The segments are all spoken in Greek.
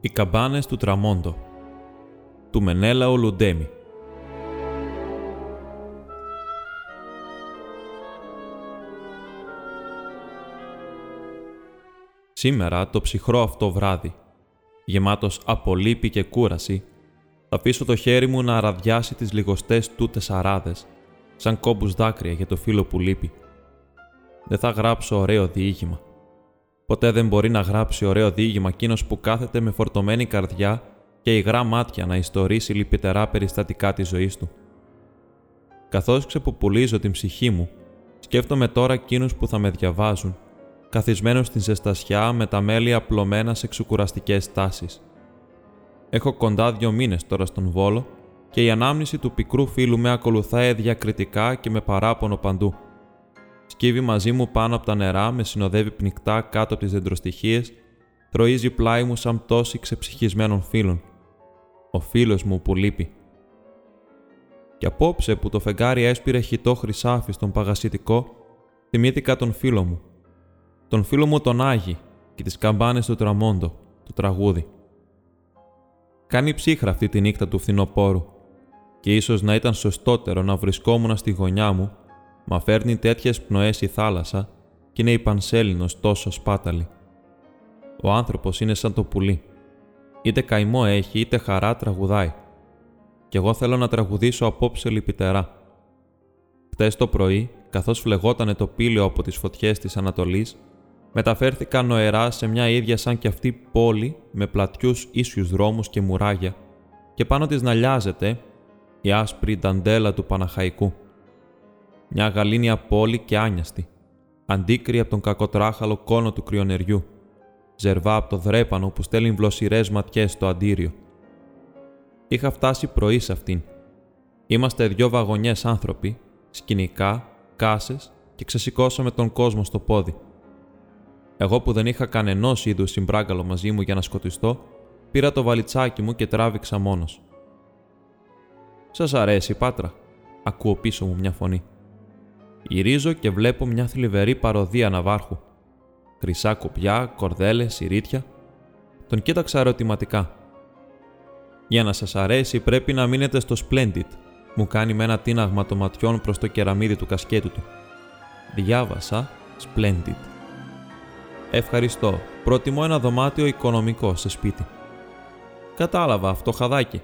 Οι καμπάνες του Τραμόντο του Μενέλαο Λουντέμι Σήμερα το ψυχρό αυτό βράδυ, γεμάτος από λύπη και κούραση, θα αφήσω το χέρι μου να αραδιάσει τις λιγοστές τούτες αράδες, σαν κόμπους δάκρυα για το φίλο που λείπει. Δεν θα γράψω ωραίο διήγημα. Ποτέ δεν μπορεί να γράψει ωραίο διήγημα εκείνος που κάθεται με φορτωμένη καρδιά και υγρά μάτια να ιστορίσει λυπητερά περιστατικά της ζωής του. Καθώς ξεποπουλίζω την ψυχή μου, σκέφτομαι τώρα εκείνους που θα με διαβάζουν, καθισμένος στην ζεστασιά με τα μέλη απλωμένα σε ξεκουραστικές τάσεις. Έχω κοντά δύο μήνες τώρα στον Βόλο και η ανάμνηση του πικρού φίλου με ακολουθάει διακριτικά και με παράπονο παντού. Σκύβει μαζί μου πάνω από τα νερά, με συνοδεύει πνικτά κάτω από τις δεντροστοιχίες, τροίζει πλάι μου σαν πτώση ξεψυχισμένων φίλων. Ο φίλος μου που λείπει. Και απόψε που το φεγγάρι έσπηρε χιτό χρυσάφι στον παγασιτικό, θυμήθηκα τον φίλο μου. Τον φίλο μου τον Άγι και τις καμπάνες του Τραμόντο, το τραγούδι. Κάνει ψύχρα αυτή τη νύχτα του φθινοπόρου και ίσως να ήταν σωστότερο να βρισκόμουν στη γωνιά μου Μα φέρνει τέτοιες πνοές η θάλασσα και είναι η πανσέλινος τόσο σπάταλη. Ο άνθρωπος είναι σαν το πουλί. Είτε καημό έχει, είτε χαρά τραγουδάει. Κι εγώ θέλω να τραγουδήσω απόψε λυπητερά. Χτες το πρωί, καθώς φλεγότανε το πύλιο από τις φωτιές της Ανατολής, μεταφέρθηκα νοερά σε μια ίδια σαν κι αυτή πόλη με πλατιούς ίσιους δρόμους και μουράγια, και πάνω της να λιάζεται η άσπρη νταντέλα του Παναχαϊκού μια γαλήνια πόλη και άνιαστη, αντίκρυ από τον κακοτράχαλο κόνο του κρυονεριού, ζερβά από το δρέπανο που στέλνει βλοσιρές ματιές στο αντίριο. Είχα φτάσει πρωί σε αυτήν. Είμαστε δυο βαγονιές άνθρωποι, σκηνικά, κάσες και ξεσηκώσαμε τον κόσμο στο πόδι. Εγώ που δεν είχα κανενός είδους συμπράγκαλο μαζί μου για να σκοτιστώ, πήρα το βαλιτσάκι μου και τράβηξα μόνος. Σας αρέσει, Πάτρα, ακούω πίσω μου μια φωνή. Γυρίζω και βλέπω μια θλιβερή παροδία ναυάρχου. Χρυσά κουπιά, κορδέλες, σιρίτια. Τον κοίταξα ερωτηματικά. Για να σας αρέσει, πρέπει να μείνετε στο Splendid, μου κάνει με ένα τίναγμα των ματιών προς το κεραμίδι του κασκέτου του. Διάβασα Splendid. Ευχαριστώ. Προτιμώ ένα δωμάτιο οικονομικό σε σπίτι. Κατάλαβα αυτό χαδάκι.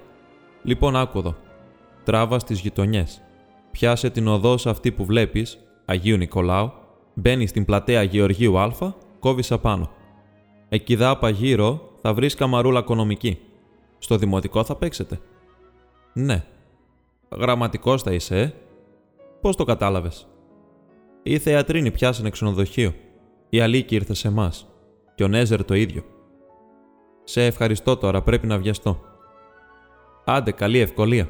Λοιπόν, άκουδο. Τράβα στις γειτονιές πιάσε την οδός αυτή που βλέπεις, Αγίου Νικολάου, μπαίνει στην πλατεία Γεωργίου Α, κόβεις απάνω. Εκεί δάπα γύρω θα βρεις καμαρούλα οικονομική. Στο δημοτικό θα παίξετε. Ναι. Γραμματικός θα είσαι, ε. Πώς το κατάλαβες; Η θεατρίνη πιάσανε ξενοδοχείο. Η Αλίκη ήρθε σε εμάς. Και ο Νέζερ το ίδιο. Σε ευχαριστώ τώρα, πρέπει να βιαστώ. Άντε, καλή ευκολία.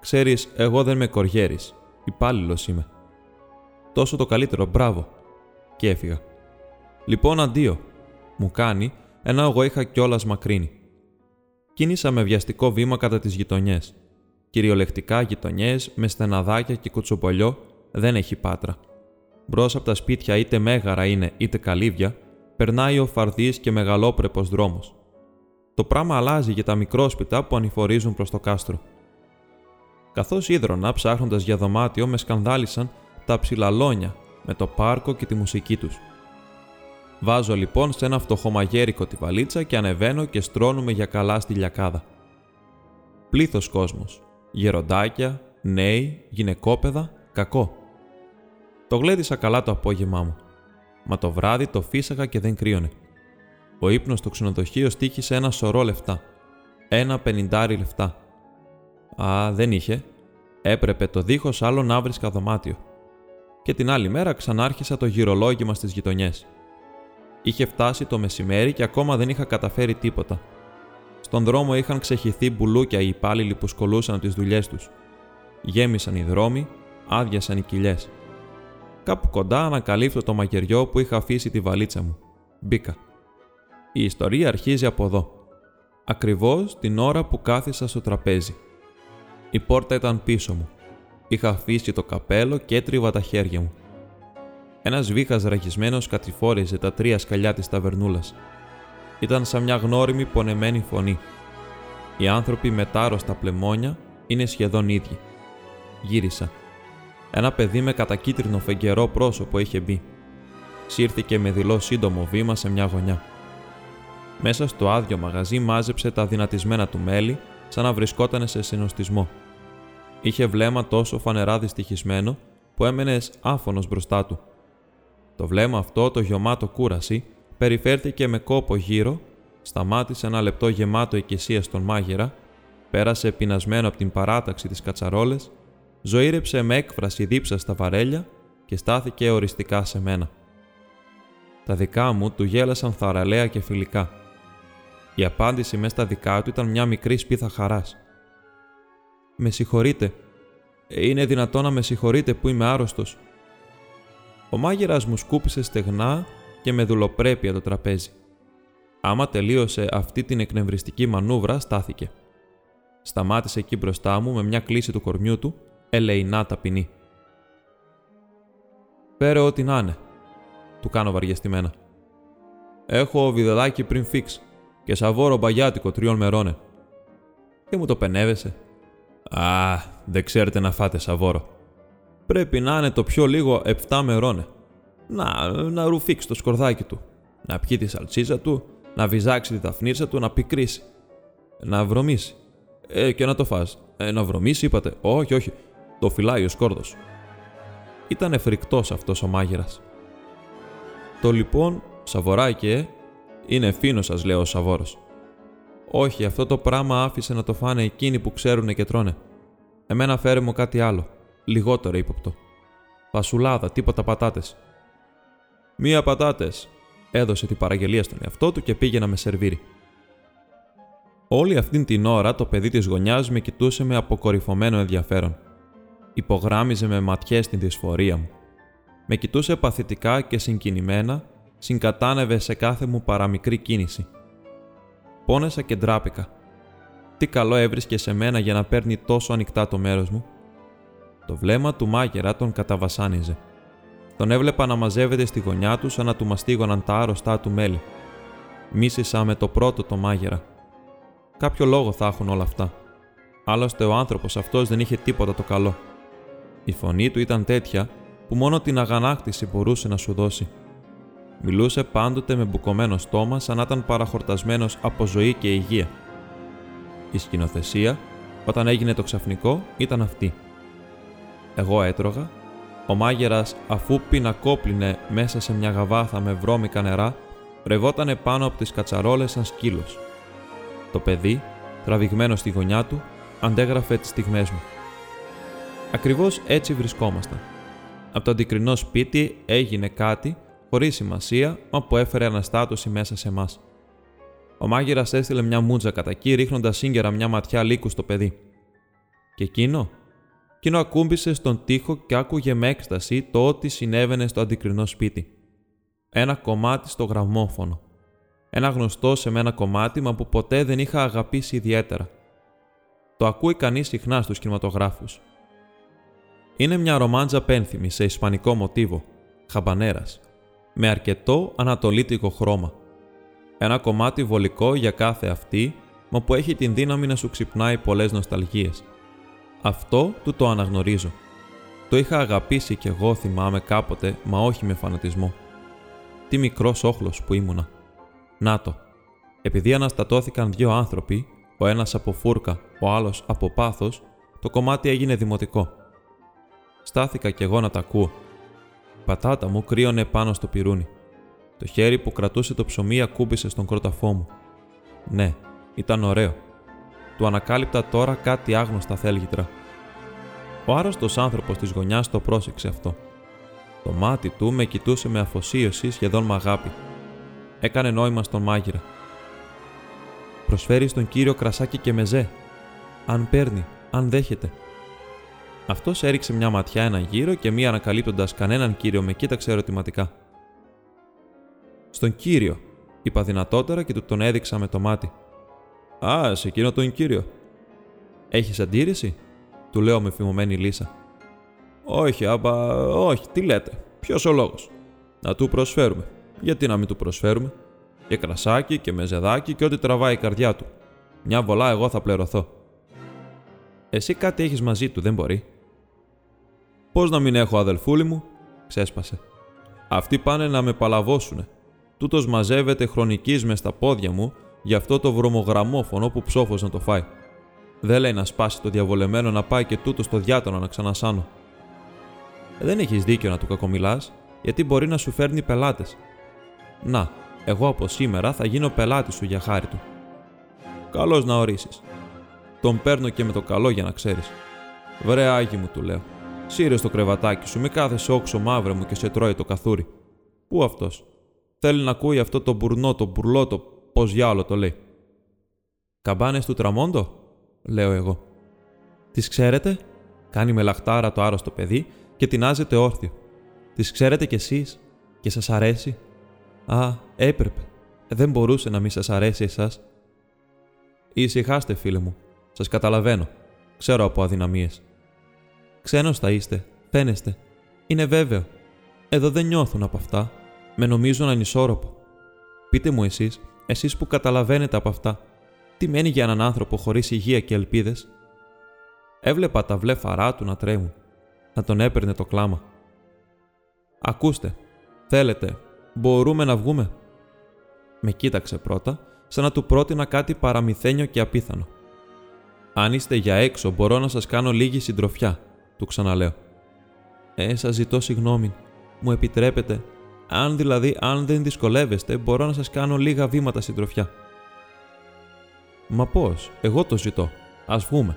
Ξέρεις, εγώ δεν με κοριέρης. Υπάλληλος είμαι. Τόσο το καλύτερο, μπράβο. Και έφυγα. Λοιπόν, αντίο. Μου κάνει, ενώ εγώ είχα κιόλας μακρύνει. Κίνησα με βιαστικό βήμα κατά τις γειτονιές. Κυριολεκτικά γειτονιές με στεναδάκια και κουτσοπολιό δεν έχει πάτρα. Μπρος από τα σπίτια είτε μέγαρα είναι είτε καλύβια, περνάει ο φαρδί και μεγαλόπρεπος δρόμος. Το πράγμα αλλάζει για τα μικρόσπιτα που ανηφορίζουν προς το κάστρο. Καθώς ίδρωνα ψάχνοντας για δωμάτιο, με σκανδάλισαν τα ψηλαλόνια με το πάρκο και τη μουσική τους. Βάζω λοιπόν σε ένα φτωχομαγέρικο τη βαλίτσα και ανεβαίνω και στρώνουμε για καλά στη λιακάδα. Πλήθος κόσμος. Γεροντάκια, νέοι, γυναικόπαιδα, κακό. Το γλέντισα καλά το απόγευμά μου. Μα το βράδυ το φύσαγα και δεν κρύωνε. Ο ύπνος στο ξενοδοχείο στήχησε ένα σωρό λεφτά. Ένα πενιντάρι λεφτά. Α, δεν είχε. Έπρεπε το δίχως άλλο να βρίσκα δωμάτιο. Και την άλλη μέρα ξανάρχισα το γυρολόγημα στις γειτονιές. Είχε φτάσει το μεσημέρι και ακόμα δεν είχα καταφέρει τίποτα. Στον δρόμο είχαν ξεχυθεί μπουλούκια οι υπάλληλοι που σκολούσαν τις δουλειές τους. Γέμισαν οι δρόμοι, άδειασαν οι κοιλιές. Κάπου κοντά ανακαλύφθω το μαγειριό που είχα αφήσει τη βαλίτσα μου. Μπήκα. Η ιστορία αρχίζει από εδώ. Ακριβώς την ώρα που κάθισα στο τραπέζι. Η πόρτα ήταν πίσω μου. Είχα αφήσει το καπέλο και έτριβα τα χέρια μου. Ένας βήχας ραγισμένος κατηφόριζε τα τρία σκαλιά της ταβερνούλας. ήταν σαν μια γνώριμη πονεμένη φωνή. Οι άνθρωποι με τάροστα πλεμόνια είναι σχεδόν ίδιοι. Γύρισα. Ένα παιδί με κατακίτρινο φεγγερό πρόσωπο είχε μπει. Σύρθηκε με δηλό σύντομο βήμα σε μια γωνιά. Μέσα στο άδειο μαγαζί μάζεψε τα δυνατισμένα του μέλη, σαν να βρισκόταν σε συνοστισμό. Είχε βλέμμα τόσο φανερά δυστυχισμένο που έμενε άφωνος μπροστά του. Το βλέμμα αυτό, το γεμάτο κούραση, περιφέρθηκε με κόπο γύρω, σταμάτησε ένα λεπτό γεμάτο οικεσία στον μάγειρα, πέρασε πεινασμένο από την παράταξη της κατσαρόλες, ζωήρεψε με έκφραση δίψα στα βαρέλια και στάθηκε οριστικά σε μένα. Τα δικά μου του γέλασαν θαραλέα και φιλικά. Η απάντηση μέσα στα δικά του ήταν μια μικρή σπίθα χαράς. «Με συγχωρείτε. Είναι δυνατό να με συγχωρείτε που είμαι άρρωστος». Ο μάγειρας μου σκούπισε στεγνά και με δουλοπρέπεια το τραπέζι. Άμα τελείωσε αυτή την εκνευριστική μανούβρα, στάθηκε. Σταμάτησε εκεί μπροστά μου με μια κλίση του κορμιού του, ελεηνά ταπεινή. «Πέρε ό,τι να είναι», του κάνω βαριεστημένα. «Έχω βιδελάκι πριν φίξ και σαβόρο μπαγιάτικο τριών μερώνε». «Τι μου το πενεύεσαι». «Α, δεν ξέρετε να φάτε σαβόρο. Πρέπει να είναι το πιο λίγο 7 μερώνε. Να, να ρουφήξει το σκορδάκι του, να πιει τη σαλτσίζα του, να βυζάξει τη δαφνίσα του, να πικρίσει. Να βρωμίσει. Ε, και να το φας. Ε, να βρωμίσει, είπατε. Όχι, όχι. Το φυλάει ο σκόρδος. Ήταν φρικτός αυτός ο μάγειρας. Το λοιπόν, σαβοράκι, ε, είναι φίνο σας λέω ο Σαβόρος. Όχι, αυτό το πράγμα άφησε να το φάνε εκείνοι που ξέρουν και τρώνε. Εμένα φέρε μου κάτι άλλο, λιγότερο ύποπτο. Πασουλάδα, τίποτα πατάτες. Μία πατάτες, έδωσε την παραγγελία στον εαυτό του και πήγε να με σερβίρει. Όλη αυτήν την ώρα το παιδί της γωνιάς με κοιτούσε με αποκορυφωμένο ενδιαφέρον. Υπογράμμιζε με ματιές την δυσφορία μου. Με κοιτούσε παθητικά και συγκινημένα, συγκατάνευε σε κάθε μου παραμικρή κίνηση. Πόνεσα και ντράπηκα. Τι καλό έβρισκε σε μένα για να παίρνει τόσο ανοιχτά το μέρος μου. Το βλέμμα του μάγερα τον καταβασάνιζε. Τον έβλεπα να μαζεύεται στη γωνιά τους σαν να του μαστίγωναν τα άρρωστά του μέλη. Μίσησα με το πρώτο το μάγερα. Κάποιο λόγο θα έχουν όλα αυτά. Άλλωστε ο άνθρωπος αυτός δεν είχε τίποτα το καλό. Η φωνή του ήταν τέτοια που μόνο την αγανάκτηση μπορούσε να σου δώσει. Μιλούσε πάντοτε με μπουκωμένο στόμα σαν να ήταν παραχορτασμένος από ζωή και υγεία. Η σκηνοθεσία, όταν έγινε το ξαφνικό, ήταν αυτή. Εγώ έτρωγα ο μάγερας, αφού πινακόπλινε μέσα σε μια γαβάθα με βρώμικα νερά, ρευότανε πάνω από τις κατσαρόλες σαν σκύλος. Το παιδί, τραβηγμένο στη γωνιά του, αντέγραφε τις στιγμές μου. Ακριβώς έτσι βρισκόμασταν. Από το αντικρινό σπίτι έγινε κάτι χωρίς σημασία, μα που έφερε αναστάτωση μέσα σε εμάς. Ο μάγειρας έστειλε μια μούτζα κατά εκεί, ρίχνοντας σύγκαιρα μια ματιά λύκου στο παιδί. Και εκείνο εκείνο ακούμπησε στον τοίχο και άκουγε με έκσταση το ότι συνέβαινε στο αντικρινό σπίτι. Ένα κομμάτι στο γραμμόφωνο. Ένα γνωστό σε μένα κομμάτι, μα που ποτέ δεν είχα αγαπήσει ιδιαίτερα. Το ακούει κανείς συχνά στους κινηματογράφους. Είναι μια ρομάντζα πένθυμη σε ισπανικό μοτίβο, χαμπανέρας, με αρκετό ανατολίτικο χρώμα. Ένα κομμάτι βολικό για κάθε αυτή, μα που έχει την δύναμη να σου ξυπνάει πολλές νοσταλγίες. Αυτό του το αναγνωρίζω. Το είχα αγαπήσει κι εγώ θυμάμαι κάποτε, μα όχι με φανατισμό. Τι μικρός όχλος που ήμουνα. Να το. Επειδή αναστατώθηκαν δύο άνθρωποι, ο ένας από φούρκα, ο άλλος από πάθος, το κομμάτι έγινε δημοτικό. Στάθηκα κι εγώ να τα ακούω. Πατάτα μου κρύωνε πάνω στο πυρούνι. Το χέρι που κρατούσε το ψωμί ακούμπησε στον κρόταφό μου. Ναι, ήταν ωραίο του ανακάλυπτα τώρα κάτι άγνωστα θέλγητρα. Ο άρρωστος άνθρωπος της γωνιάς το πρόσεξε αυτό. Το μάτι του με κοιτούσε με αφοσίωση σχεδόν με αγάπη. Έκανε νόημα στον μάγειρα. Προσφέρει στον κύριο κρασάκι και μεζέ. Αν παίρνει, αν δέχεται. Αυτός έριξε μια ματιά έναν γύρο και μία ανακαλύπτοντας κανέναν κύριο με κοίταξε ερωτηματικά. Στον κύριο, είπα δυνατότερα και του τον έδειξα με το μάτι. Α, σε εκείνο τον κύριο. Έχεις αντίρρηση, του λέω με φημωμένη λύσα. Όχι, άμπα, όχι, τι λέτε. Ποιος ο λόγος; Να του προσφέρουμε. Γιατί να μην του προσφέρουμε; Και κρασάκι και μεζεδάκι και ό,τι τραβάει η καρδιά του. Μια βολά εγώ θα πληρωθώ. Εσύ κάτι έχεις μαζί του, δεν μπορεί. Πώς να μην έχω αδελφούλη μου, ξέσπασε. Αυτοί πάνε να με παλαβώσουνε. Τούτος μαζεύεται χρονικής μες στα πόδια μου για αυτό το βρωμογραμμόφωνο που ψόφος να το φάει. Δεν λέει να σπάσει το διαβολεμένο να πάει και τούτος στο διάτονο να ξανασάνω. Ε, δεν έχεις δίκιο να του κακομιλάς, γιατί μπορεί να σου φέρνει πελάτες. Να, εγώ από σήμερα θα γίνω πελάτη σου για χάρη του. Καλώς να ορίσεις. Τον παίρνω και με το καλό για να ξέρεις. Βρε άγι μου, του λέω. Σύρε το κρεβατάκι σου, μη κάθεσαι όξο μαύρε μου και σε τρώει το καθούρι. Πού αυτός; Θέλει να ακούει αυτό το μπουρνό, το μπουρλότο, πώς διάλο το λέει. Καμπάνες του τραμόντο, λέω εγώ. Τις ξέρετε, κάνει με λαχτάρα το άρρωστο παιδί και τεινάζεται όρθιο. Τις ξέρετε κι εσείς και σας αρέσει; Α, έπρεπε. Δεν μπορούσε να μην σας αρέσει εσάς. Ησυχάστε, φίλε μου. Σας καταλαβαίνω. Ξέρω από αδυναμίες. Ξένος θα είστε. Φαίνεστε. Είναι βέβαιο. Εδώ δεν νιώθουν από αυτά. Με νομίζουν ανισόρροπο. Πείτε μου εσείς, εσείς που καταλαβαίνετε από αυτά, τι μένει για έναν άνθρωπο χωρίς υγεία και ελπίδες; Έβλεπα τα βλέφαρά του να τρέμουν. Να τον έπαιρνε το κλάμα. Ακούστε, θέλετε, μπορούμε να βγούμε; Με κοίταξε πρώτα, σαν να του πρότεινα κάτι παραμυθένιο και απίθανο. Αν είστε για έξω, μπορώ να σας κάνω λίγη συντροφιά, του ξαναλέω. Ε, σας ζητώ συγγνώμη. Μου επιτρέπετε. Αν δηλαδή, αν δεν δυσκολεύεστε, μπορώ να σας κάνω λίγα βήματα συντροφιά. Μα πώς, εγώ το ζητώ. Α βγούμε.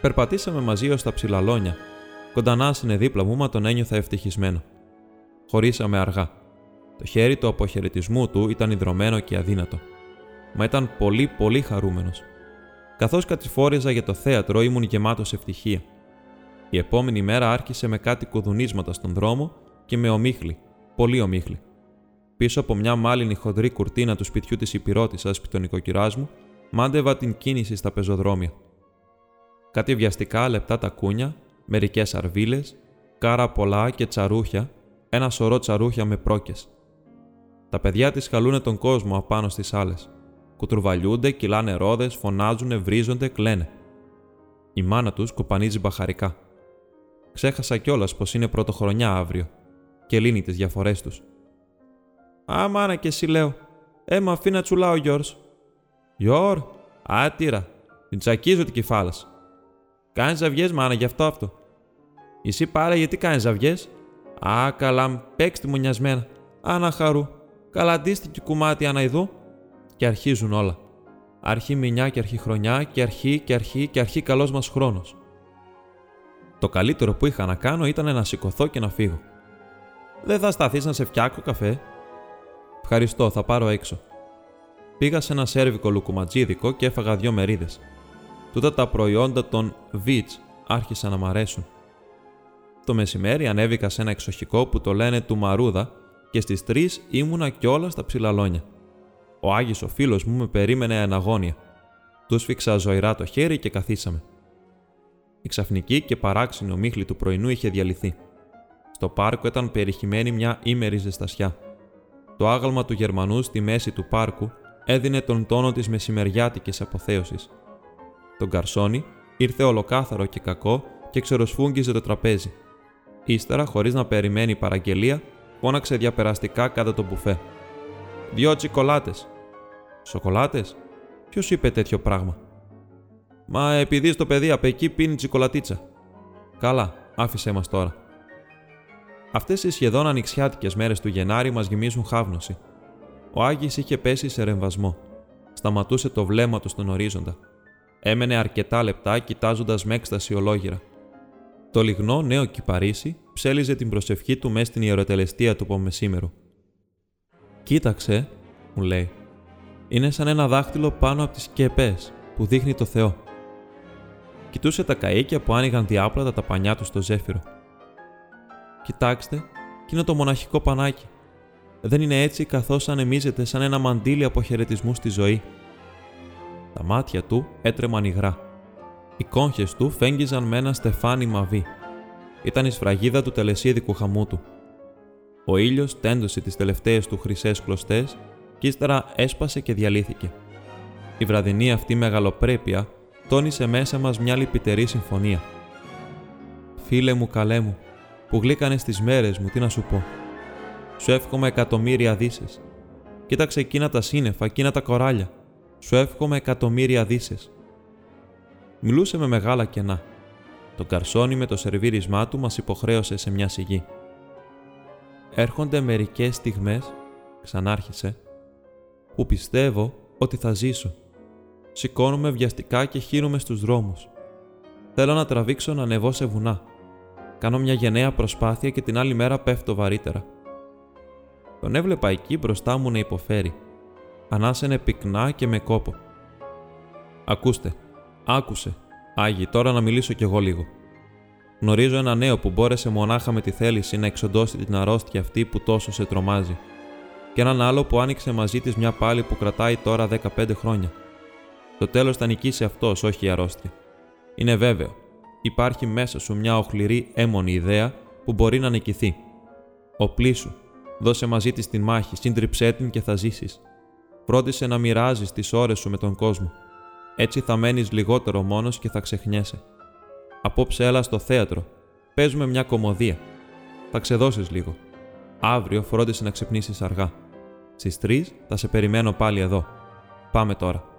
Περπατήσαμε μαζί ως τα ψηλαλόνια. Κοντανά είναι δίπλα μου, μα τον ένιωθα ευτυχισμένο. Χωρίσαμε αργά. Το χέρι του αποχαιρετισμού του ήταν ιδρωμένο και αδύνατο. Μα ήταν πολύ πολύ χαρούμενος. Καθώς κατηφόριζα για το θέατρο, ήμουν γεμάτος ευτυχία. Η επόμενη μέρα άρχισε με κάτι κουδουνίσματα στον δρόμο και με ομίχλη, πολύ ομίχλη. Πίσω από μια μάλινη χοντρή κουρτίνα του σπιτιού της υπηρώτησα επί τον νοικοκυράς μου, μάντευα την κίνηση στα πεζοδρόμια. Κάτι βιαστικά λεπτά τα κούνια, μερικές αρβίλες, κάρα πολλά και τσαρούχια, ένα σωρό τσαρούχια με πρόκες. Τα παιδιά της χαλούνε τον κόσμο απάνω στις άλλε. Κουτρουβαλιούνται, κυλάνε ρόδες, φωνάζουν, βρίζονται, κλαίνε. Η μάνα τους κοπανίζει μπαχαρικά. Ξέχασα κιόλας πως είναι πρωτοχρονιά αύριο και λύνει τις διαφορές τους. Α, μάνα και εσύ λέω. Ε, μα αφήνει να τσουλάω, Γιώρς. Γιώρ, άτυρα, την τσακίζω την κεφάλας. Κάνεις ζαβιές, μάνα, γι' αυτό αυτό. Εσύ πάρε γιατί κάνεις ζαβιές; Α, καλά, παίξτε μου νοιασμένα. Άνα χαρού. Καλά, αντίστοιχη κουμάτι αναϊδού και αρχίζουν όλα. Αρχή μηνιά και αρχή χρονιά και αρχή και αρχή και αρχή καλός μας χρόνος. Το καλύτερο που είχα να κάνω ήταν να σηκωθώ και να φύγω. Δεν θα σταθείς να σε φτιάξω καφέ. Ευχαριστώ, θα πάρω έξω. Πήγα σε ένα σέρβικο λουκουματζίδικο και έφαγα δυο μερίδες. Τούτα τα προϊόντα των Βιτς άρχισαν να μ' αρέσουν. Το μεσημέρι ανέβηκα σε ένα εξοχικό που το λένε του Μαρούδα και στις 3 ήμουνα κιόλας στα ψηλαλόνια. Ο Άγιος ο φίλος μου με περίμενε αναγώνια. Τους σφίξα ζωηρά το χέρι και καθίσαμε. Η ξαφνική και παράξενη ομίχλη του πρωινού είχε διαλυθεί. Στο πάρκο ήταν περιχυμένη μια ήμερη ζεστασιά. Το άγαλμα του Γερμανού στη μέση του πάρκου έδινε τον τόνο της μεσημεριάτικης αποθέωσης. Το γκαρσόνι ήρθε ολοκάθαρο και κακό και ξεροσφούγγιζε το τραπέζι. Ύστερα, χωρίς να περιμένει παραγγελία, φώναξε διαπεραστικά κατά το μπουφέ. Δυο τσικολάτες. Σοκολάτες; Ποιος είπε τέτοιο πράγμα; Μα επειδή στο παιδί απ' εκεί πίνει τσικολατίτσα. Καλά, άφησέ μας τώρα. Αυτές οι σχεδόν ανοιξιάτικες μέρες του Γενάρη μας γεμίζουν χάβνωση. Ο Άγη είχε πέσει σε ρεμβασμό. Σταματούσε το βλέμμα του στον ορίζοντα. Έμενε αρκετά λεπτά κοιτάζοντας με έκσταση ολόγυρα. Το λιγνό νέο κυπαρίσι ψέλιζε την προσευχή του μέσα στην ιεροτελεστία του πομεσήμερου. Κοίταξε, μου λέει. Είναι σαν ένα δάχτυλο πάνω από τις σκεπές που δείχνει το Θεό. Κοιτούσε τα καίκια που άνοιγαν διάπλατα τα πανιά του στο ζέφυρο. Κοιτάξτε, κι είναι το μοναχικό πανάκι. Δεν είναι έτσι καθώς ανεμίζεται σαν ένα μαντίλι αποχαιρετισμού στη ζωή. Τα μάτια του έτρεμαν υγρά. Οι κόγχες του φέγγιζαν με ένα στεφάνι μαβί. Ήταν η σφραγίδα του τελεσίδικου χαμού του. Ο ήλιος τέντωσε τις τελευταίες του χρυσές κλωστές και ύστερα έσπασε και διαλύθηκε. Η βραδινή αυτή μεγαλοπρέπεια τόνισε μέσα μας μια λυπητερή συμφωνία. Φίλε μου, καλέ μου, που γλύκανε στις μέρες μου, τι να σου πω. Σου εύχομαι εκατομμύρια δύσεις. Κοίταξε εκείνα τα σύννεφα, εκείνα τα κοράλια. Σου εύχομαι εκατομμύρια δύσεις. Μιλούσε με μεγάλα κενά. Το καρσόνι με το σερβίρισμά του μας υποχρέωσε σε μια σιγή. Έρχονται μερικές στιγμές, ξανάρχισε, που πιστεύω ότι θα ζήσω. Σηκώνομαι βιαστικά και χύνομαι στους δρόμους. Θέλω να τραβήξω να ανεβώ σε βουνά. Κάνω μια γενναία προσπάθεια και την άλλη μέρα πέφτω βαρύτερα. Τον έβλεπα εκεί μπροστά μου να υποφέρει. Ανάσαινε πυκνά και με κόπο. Ακούστε, άκουσε, Άγιοι, τώρα να μιλήσω κι εγώ λίγο. Γνωρίζω ένα νέο που μπόρεσε μονάχα με τη θέληση να εξοντώσει την αρρώστια αυτή που τόσο σε τρομάζει. Και έναν άλλο που άνοιξε μαζί της μια πάλη που κρατάει τώρα 15 χρόνια. Το τέλος θα νικήσει αυτός, όχι η αρρώστια. Είναι βέβαιο. Υπάρχει μέσα σου μια οχληρή έμονη ιδέα που μπορεί να νικηθεί. Οπλίσου. Δώσε μαζί της την μάχη, σύντριψέ την και θα ζήσεις. Φρόντισε να μοιράζεις τις ώρες σου με τον κόσμο. Έτσι θα μένεις λιγότερο μόνος και θα ξεχνιέσαι. Απόψε έλα στο θέατρο. Παίζουμε μια κομμωδία. Θα ξεδώσεις λίγο. Αύριο φρόντισε να ξυπνήσεις αργά. Στις 3 θα σε περιμένω πάλι εδώ. Πάμε τώρα.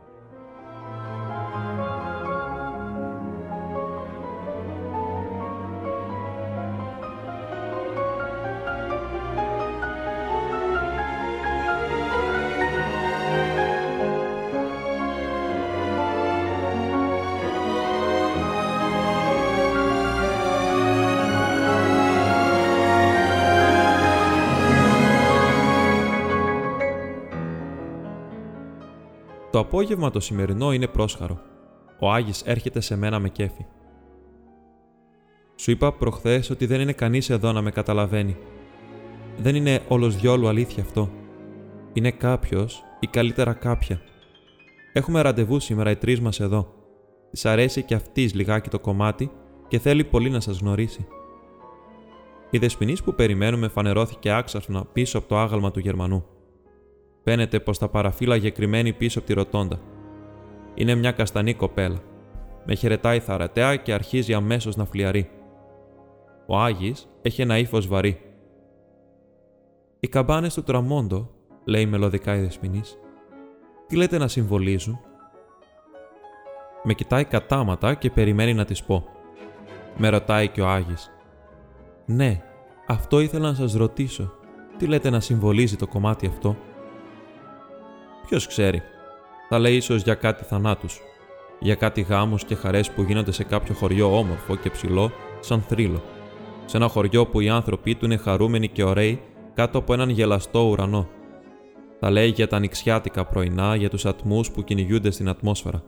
Το απόγευμα το σημερινό είναι πρόσχαρο. Ο Άγης έρχεται σε μένα με κέφι. Σου είπα προχθές ότι δεν είναι κανείς εδώ να με καταλαβαίνει. Δεν είναι όλος διόλου αλήθεια αυτό. Είναι κάποιος ή καλύτερα κάποια. Έχουμε ραντεβού σήμερα οι τρεις μας εδώ. Της αρέσει και αυτής λιγάκι το κομμάτι και θέλει πολύ να σας γνωρίσει. Η δεσποινής που περιμένουμε φανερώθηκε άξαφνα πίσω από το άγαλμα του Γερμανού. Φαίνεται πως τα παραφύλαγε κρυμμένη πίσω από τη ροτόντα. Είναι μια καστανή κοπέλα. Με χαιρετάει θαρατέα και αρχίζει αμέσως να φλιαρεί. Ο Άγης έχει ένα ύφος βαρύ. Οι καμπάνες του τραμόντο, λέει μελωδικά η δεσποινής, τι λέτε να συμβολίζουν; Με κοιτάει κατάματα και περιμένει να τη πω. Με ρωτάει και ο Άγης. Ναι, αυτό ήθελα να σας ρωτήσω. Τι λέτε να συμβολίζει το κομμάτι αυτό; Ποιος ξέρει. Θα λέει ίσως για κάτι θανάτους. Για κάτι γάμους και χαρές που γίνονται σε κάποιο χωριό όμορφο και ψηλό, σαν θρύλο. Σε ένα χωριό που οι άνθρωποι του είναι χαρούμενοι και ωραίοι κάτω από έναν γελαστό ουρανό. Θα λέει για τα νηξιάτικα πρωινά, για τους ατμούς που κυνηγούνται στην ατμόσφαιρα.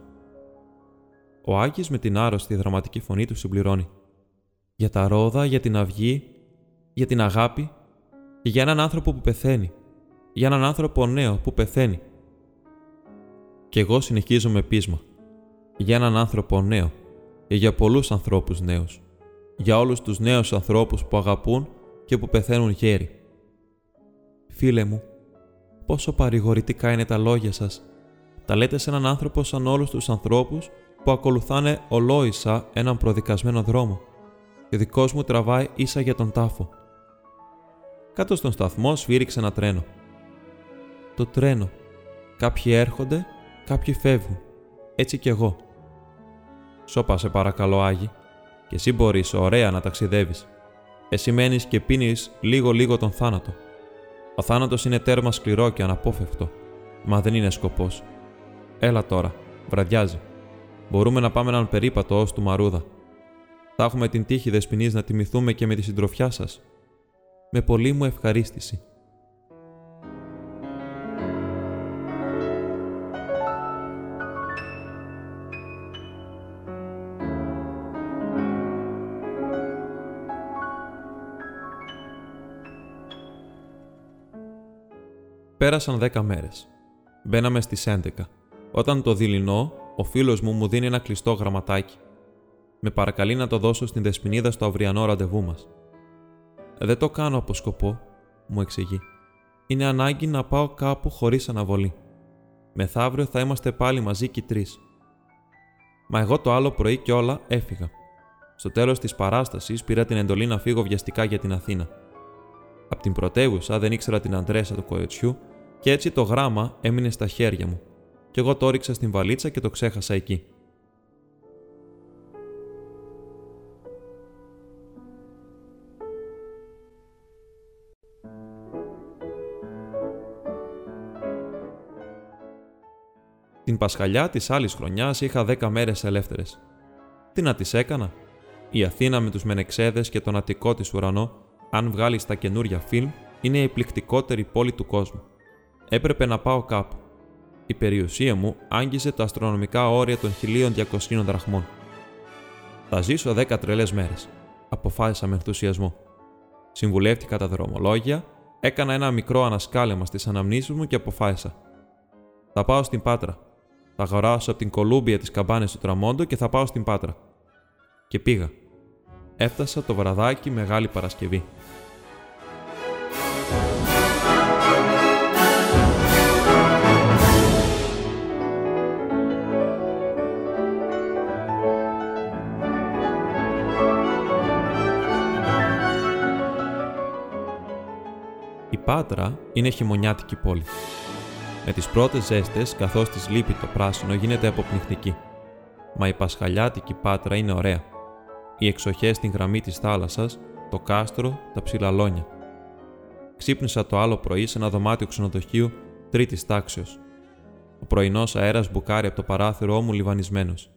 Ο Άγγι με την άρρωστη δραματική φωνή του συμπληρώνει. Για τα ρόδα, για την αυγή, για την αγάπη και για έναν άνθρωπο που πεθαίνει. Για έναν άνθρωπο νέο που πεθαίνει. Και εγώ συνεχίζω με πείσμα. Για έναν άνθρωπο νέο και για πολλούς ανθρώπους νέους. Για όλους τους νέους ανθρώπους που αγαπούν και που πεθαίνουν γέροι. Φίλε μου, πόσο παρηγορητικά είναι τα λόγια σας. Τα λέτε σε έναν άνθρωπο σαν όλους τους ανθρώπους που ακολουθάνε ολόησα έναν προδικασμένο δρόμο και δικός μου τραβάει ίσα για τον τάφο. Κάτω στον σταθμό σφύριξε ένα τρένο. Το τρένο. Κάποιοι έρχονται Κάποιοι φεύγουν. Έτσι κι εγώ. Σώπα σε παρακαλώ, Άγι. Και εσύ μπορείς ωραία να ταξιδεύεις. Εσύ μένει και πίνεις λίγο-λίγο τον θάνατο. Ο θάνατος είναι τέρμα σκληρό και αναπόφευκτο. Μα δεν είναι σκοπός. Έλα τώρα, βραδιάζει. Μπορούμε να πάμε έναν περίπατο ως του Μαρούδα. Θα έχουμε την τύχη δεσποινής να τιμηθούμε και με τη συντροφιά σας. Με πολύ μου ευχαρίστηση. Πέρασαν δέκα μέρες. Μπαίναμε στις 11, όταν το δειλινό, ο φίλος μου μου δίνει ένα κλειστό γραμματάκι. Με παρακαλεί να το δώσω στην Δεσποινίδα στο αυριανό ραντεβού μας. Δεν το κάνω από σκοπό, μου εξηγεί. είναι ανάγκη να πάω κάπου χωρίς αναβολή. Μεθαύριο θα είμαστε πάλι μαζί και τρεις. Μα εγώ το άλλο πρωί και όλα έφυγα. Στο τέλος της παράστασης πήρα την εντολή να φύγω βιαστικά για την Αθήνα. Απ' την πρωτεύουσα δεν ήξερα την αντρέσα του κοριτσιού και έτσι το γράμμα έμεινε στα χέρια μου, και εγώ το όριξα στην βαλίτσα και το ξέχασα εκεί. Την Πασχαλιά της άλλης χρονιάς είχα δέκα μέρες ελεύθερες. Τι να τις έκανα; Η Αθήνα με τους Μενεξέδες και τον Αττικό της ουρανό, αν βγάλεις τα καινούρια φιλμ, είναι η επληκτικότερη πόλη του κόσμου. Έπρεπε να πάω κάπου. Η περιουσία μου άγγιζε τα αστρονομικά όρια των 1200 δραχμών. Θα ζήσω δέκα τρελές μέρες, αποφάσισα με ενθουσιασμό. Συμβουλεύτηκα τα δρομολόγια, έκανα ένα μικρό ανασκάλεμα στις αναμνήσεις μου και αποφάσισα. Θα πάω στην Πάτρα, θα αγοράσω από την Κολούμπια τις καμπάνες του Τραμόντο και θα πάω στην Πάτρα. Και πήγα. Έφτασα το βραδάκι Μεγάλη Παρασκευή. Πάτρα είναι χειμωνιάτικη πόλη. Με τις πρώτες ζέστες, καθώς της λείπει το πράσινο, γίνεται αποπνιχτική. Μα η πασχαλιάτικη Πάτρα είναι ωραία. Οι εξοχές στην γραμμή της θάλασσας, το κάστρο, τα ψηλαλόνια. Ξύπνησα το άλλο πρωί σε ένα δωμάτιο ξενοδοχείου τρίτης τάξεως. Ο πρωινός αέρας μπουκάρει από το παράθυρό μου λιβανισμένος.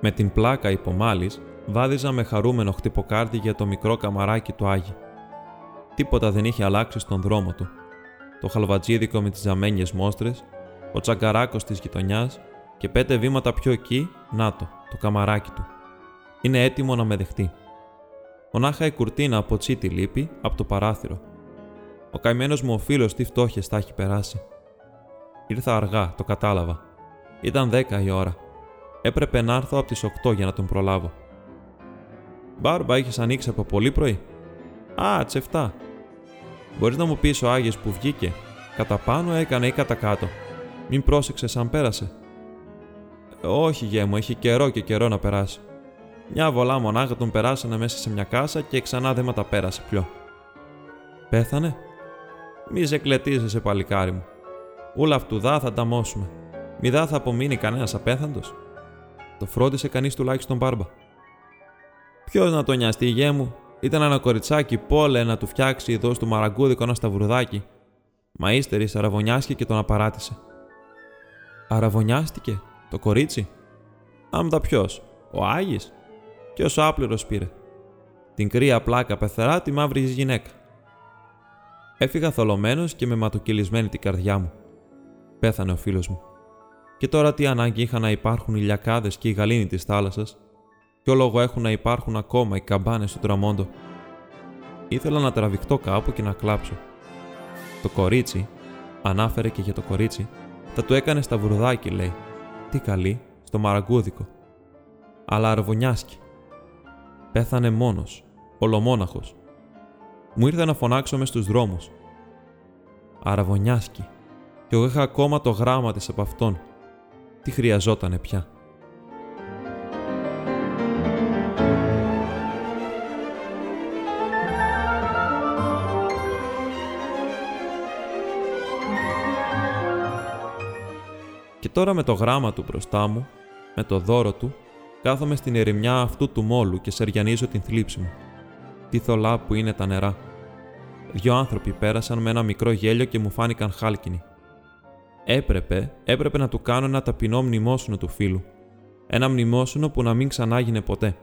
Με την πλάκα υπομάλης, βάδιζα με χαρούμενο χτυποκάρδι για το μικρό καμαράκι του Άγι. Τίποτα δεν είχε αλλάξει στον δρόμο του το χαλβατζίδικο με τις ζαμένιες μόστρες, ο τσαγκαράκος της γειτονιάς και πέντε βήματα πιο εκεί, να το, το καμαράκι του. Είναι έτοιμο να με δεχτεί. Μονάχα η κουρτίνα από τσίτη λείπει από το παράθυρο. Ο καημένος μου ο φίλος τι φτώχε τα έχει περάσει. Ήρθα αργά, το κατάλαβα. Ήταν δέκα η ώρα. Έπρεπε να έρθω από τις 8 για να τον προλάβω. Μπάρμπα, έχεις ανοίξει από πολύ πρωί; Α, τσεφτά, Μπορείς να μου πεις ο Άγιος που βγήκε, κατά πάνω έκανε ή κατά κάτω; Μην πρόσεξε αν πέρασε. Όχι, γέ μου, έχει καιρό και καιρό να περάσει. Μια βολά μονάχα τον περάσανε μέσα σε μια κάσα και ξανά δεν τα πέρασε πιο. Πέθανε; Μη σε κλετίζεσαι, παλικάρι μου. Ούλα αυτούδα θα ταμώσουμε. Μη δά θα απομείνει κανένας απέθαντος. Το φρόντισε κανείς τουλάχιστον μπάρμπα. Ποιος να το νοιαστεί, γέ μου, ήταν ένα κοριτσάκι πόλε να του φτιάξει εδώ στο μαραγκούδικο ένα σταυρουδάκι. Μα ύστερη αραβωνιάστηκε και τον απαράτησε. Αραβωνιάστηκε, το κορίτσι; Άμτα ποιος, ο Άγης; Ποιος ο άπλυρο πήρε; Την κρύα πλάκα πεθερά τη μαύρη γυναίκα. Έφυγα θολωμένος και με ματοκυλισμένη την καρδιά μου. Πέθανε ο φίλος μου. Και τώρα τι ανάγκη είχα να υπάρχουν οι λιακάδες και η γαλήνη της θάλασσας; Ποιο λόγο έχουν να υπάρχουν ακόμα οι καμπάνες του τραμόντο; Ήθελα να τραβηχτώ κάπου και να κλάψω. Το κορίτσι, ανάφερε και για το κορίτσι, θα του έκανε στα βουρδάκι, λέει. Τι καλή, στο μαραγκούδικο. Αλλά αρβωνιάσκει. Πέθανε μόνος, ολομόναχος. Μου ήρθε να φωνάξω μες στους δρόμους. Αραβωνιάσκει. Κι εγώ είχα ακόμα το γράμμα της από αυτόν. Τι χρειαζότανε πια. Τώρα με το γράμμα του μπροστά μου, με το δώρο του, κάθομαι στην ερημιά αυτού του μόλου και σεριανίζω την θλίψη μου. Τι θολά που είναι τα νερά. Δυο άνθρωποι πέρασαν με ένα μικρό γέλιο και μου φάνηκαν χάλκινοι. Έπρεπε, έπρεπε να του κάνω ένα ταπεινό μνημόσυνο του φίλου. Ένα μνημόσυνο που να μην ξανάγινε ποτέ.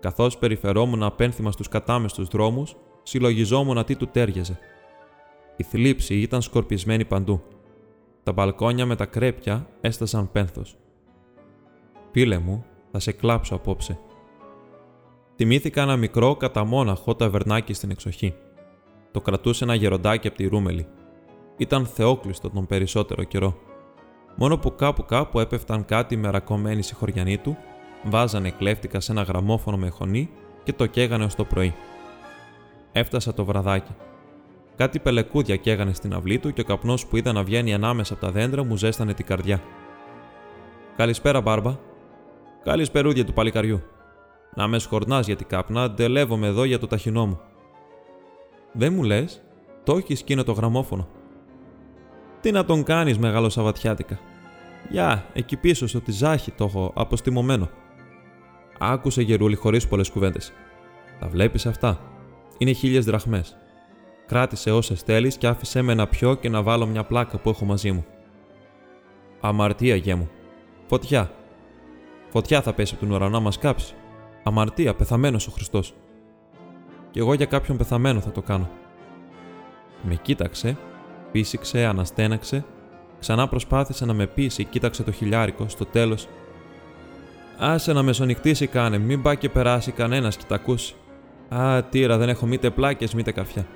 Καθώς περιφερόμουν απένθυμα στους κατάμεστους δρόμους, συλλογιζόμουν τι του τέριαζε. Η θλίψη ήταν σκορπισμένη παντού. Τα μπαλκόνια με τα κρέπια έστασαν πένθος. Φίλε μου, θα σε κλάψω απόψε. Θυμήθηκα ένα μικρό καταμόναχο ταβερνάκι στην εξοχή. Το κρατούσε ένα γεροντάκι από τη Ρούμελη. Ήταν θεόκλειστο τον περισσότερο καιρό. Μόνο που κάπου κάπου έπεφταν κάτι με ρακωμένη συγχωριανή του, βάζανε κλέφτηκα σε ένα γραμμόφωνο με χωνή και το καίγανε ως το πρωί. Έφτασα το βραδάκι. Κάτι πελεκούδια καίγανε στην αυλή του και ο καπνός που είδα να βγαίνει ανάμεσα από τα δέντρα μου ζέστανε την καρδιά. Καλησπέρα, Μπάρμπα. Καλησπερούδια του παλικαριού. Να με σχορνάς γιατί κάπνα, ντελεύομαι εδώ για το ταχυνό μου. Δεν μου λες, το έχει εκείνο το γραμμόφωνο. Τι να τον κάνεις, μεγάλο Σαββατιάτικα. Γεια, εκεί πίσω στο τυζάχι το έχω αποστημωμένο. Άκουσε γερούλη χωρίς πολλές κουβέντες. Τα βλέπεις αυτά; Είναι χίλιες δραχμές. Κράτησε όσες θέλεις και άφησέ με να πιω και να βάλω μια πλάκα που έχω μαζί μου. Αμαρτία, γέ μου. Φωτιά. Φωτιά θα πέσει από τον ουρανό να μας κάψει. Αμαρτία, πεθαμένος ο Χριστός. Κι εγώ για κάποιον πεθαμένο θα το κάνω. Με κοίταξε, πίσηξε, αναστέναξε, ξανά προσπάθησε να με πείσει, κοίταξε το χιλιάρικο, στο τέλος. Άσε να μεσονυχτήσει κάνε, μην πάει και περάσει κανένας και τα ακούσει. Α, τύρα, δεν έχω μήτε πλάκες, μήτε καρφιά.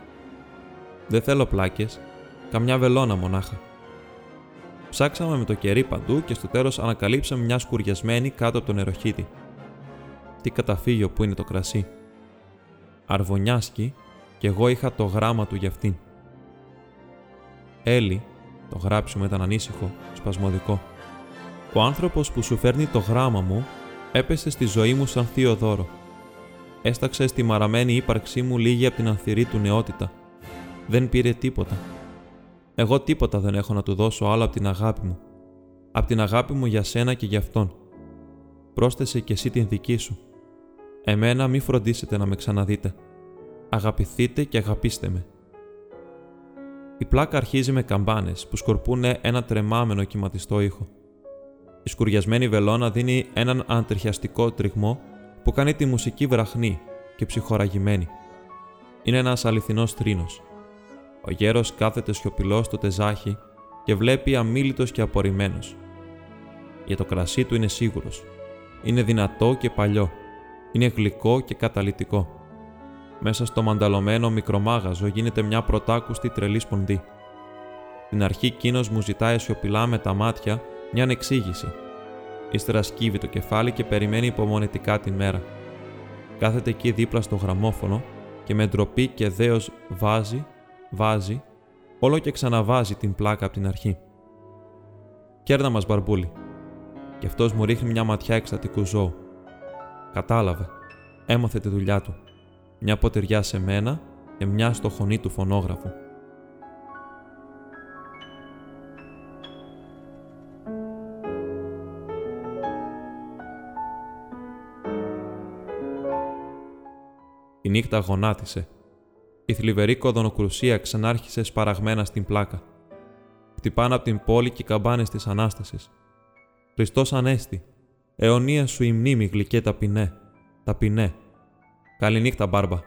Δεν θέλω πλάκες, καμιά βελόνα μονάχα. Ψάξαμε με το κερί παντού και στο τέλος ανακαλύψαμε μια σκουριασμένη κάτω από τον νεροχύτη. Τι καταφύγιο που είναι το κρασί. Αρβωνιάσκη και εγώ είχα το γράμμα του για αυτήν. Έλλη, το γράψιμο ήταν ανήσυχο, σπασμωδικό. Ο άνθρωπος που σου φέρνει το γράμμα μου έπεσε στη ζωή μου σαν θείο δώρο. Έσταξε στη μαραμένη ύπαρξή μου λίγη από την ανθυρή του νεότητα. Δεν πήρε τίποτα. Εγώ τίποτα δεν έχω να του δώσω άλλο από την αγάπη μου. Από την αγάπη μου για σένα και για αυτόν. Πρόσθεσε κι εσύ την δική σου. Εμένα μη φροντίσετε να με ξαναδείτε. Αγαπηθείτε και αγαπήστε με. Η πλάκα αρχίζει με καμπάνες που σκορπούνε ένα τρεμάμενο κυματιστό ήχο. Η σκουριασμένη βελόνα δίνει έναν αντριχιαστικό τριγμό που κάνει τη μουσική βραχνή και ψυχοραγημένη. Είναι ένας αληθινός θρήνος. Ο γέρος κάθεται σιωπηλό στο τεζάχι και βλέπει αμήλυτος και απορριμμένος. Για το κρασί του είναι σίγουρος. Είναι δυνατό και παλιό. Είναι γλυκό και καταλυτικό. Μέσα στο μανταλωμένο μικρομάγαζο γίνεται μια πρωτάκουστη τρελή σπονδή. Την αρχή εκείνος μου ζητάει σιωπηλά με τα μάτια μια ανεξήγηση. Ύστερα σκύβει το κεφάλι και περιμένει υπομονετικά την μέρα. Κάθεται εκεί δίπλα στο γραμμόφωνο και με ντροπή και δέος βάζει, βάζει, όλο και ξαναβάζει την πλάκα από την αρχή. Κέρνα μας μπαρμπούλι. Κι αυτός μου ρίχνει μια ματιά εξατικού ζώου. Κατάλαβε. Έμαθε τη δουλειά του μια ποτεριά σε μένα και μια στο χωνί του φωνόγραφου. Η νύχτα γονάτισε. Η θλιβερή κοδονοκρουσία ξανάρχισε σπαραγμένα στην πλάκα. Χτυπάνε από την πόλη και οι καμπάνες της Ανάστασης. Χριστός Ανέστη, αιωνία σου η μνήμη γλυκέ ταπεινέ, ταπεινέ, Καληνύχτα, Μπάρμπα.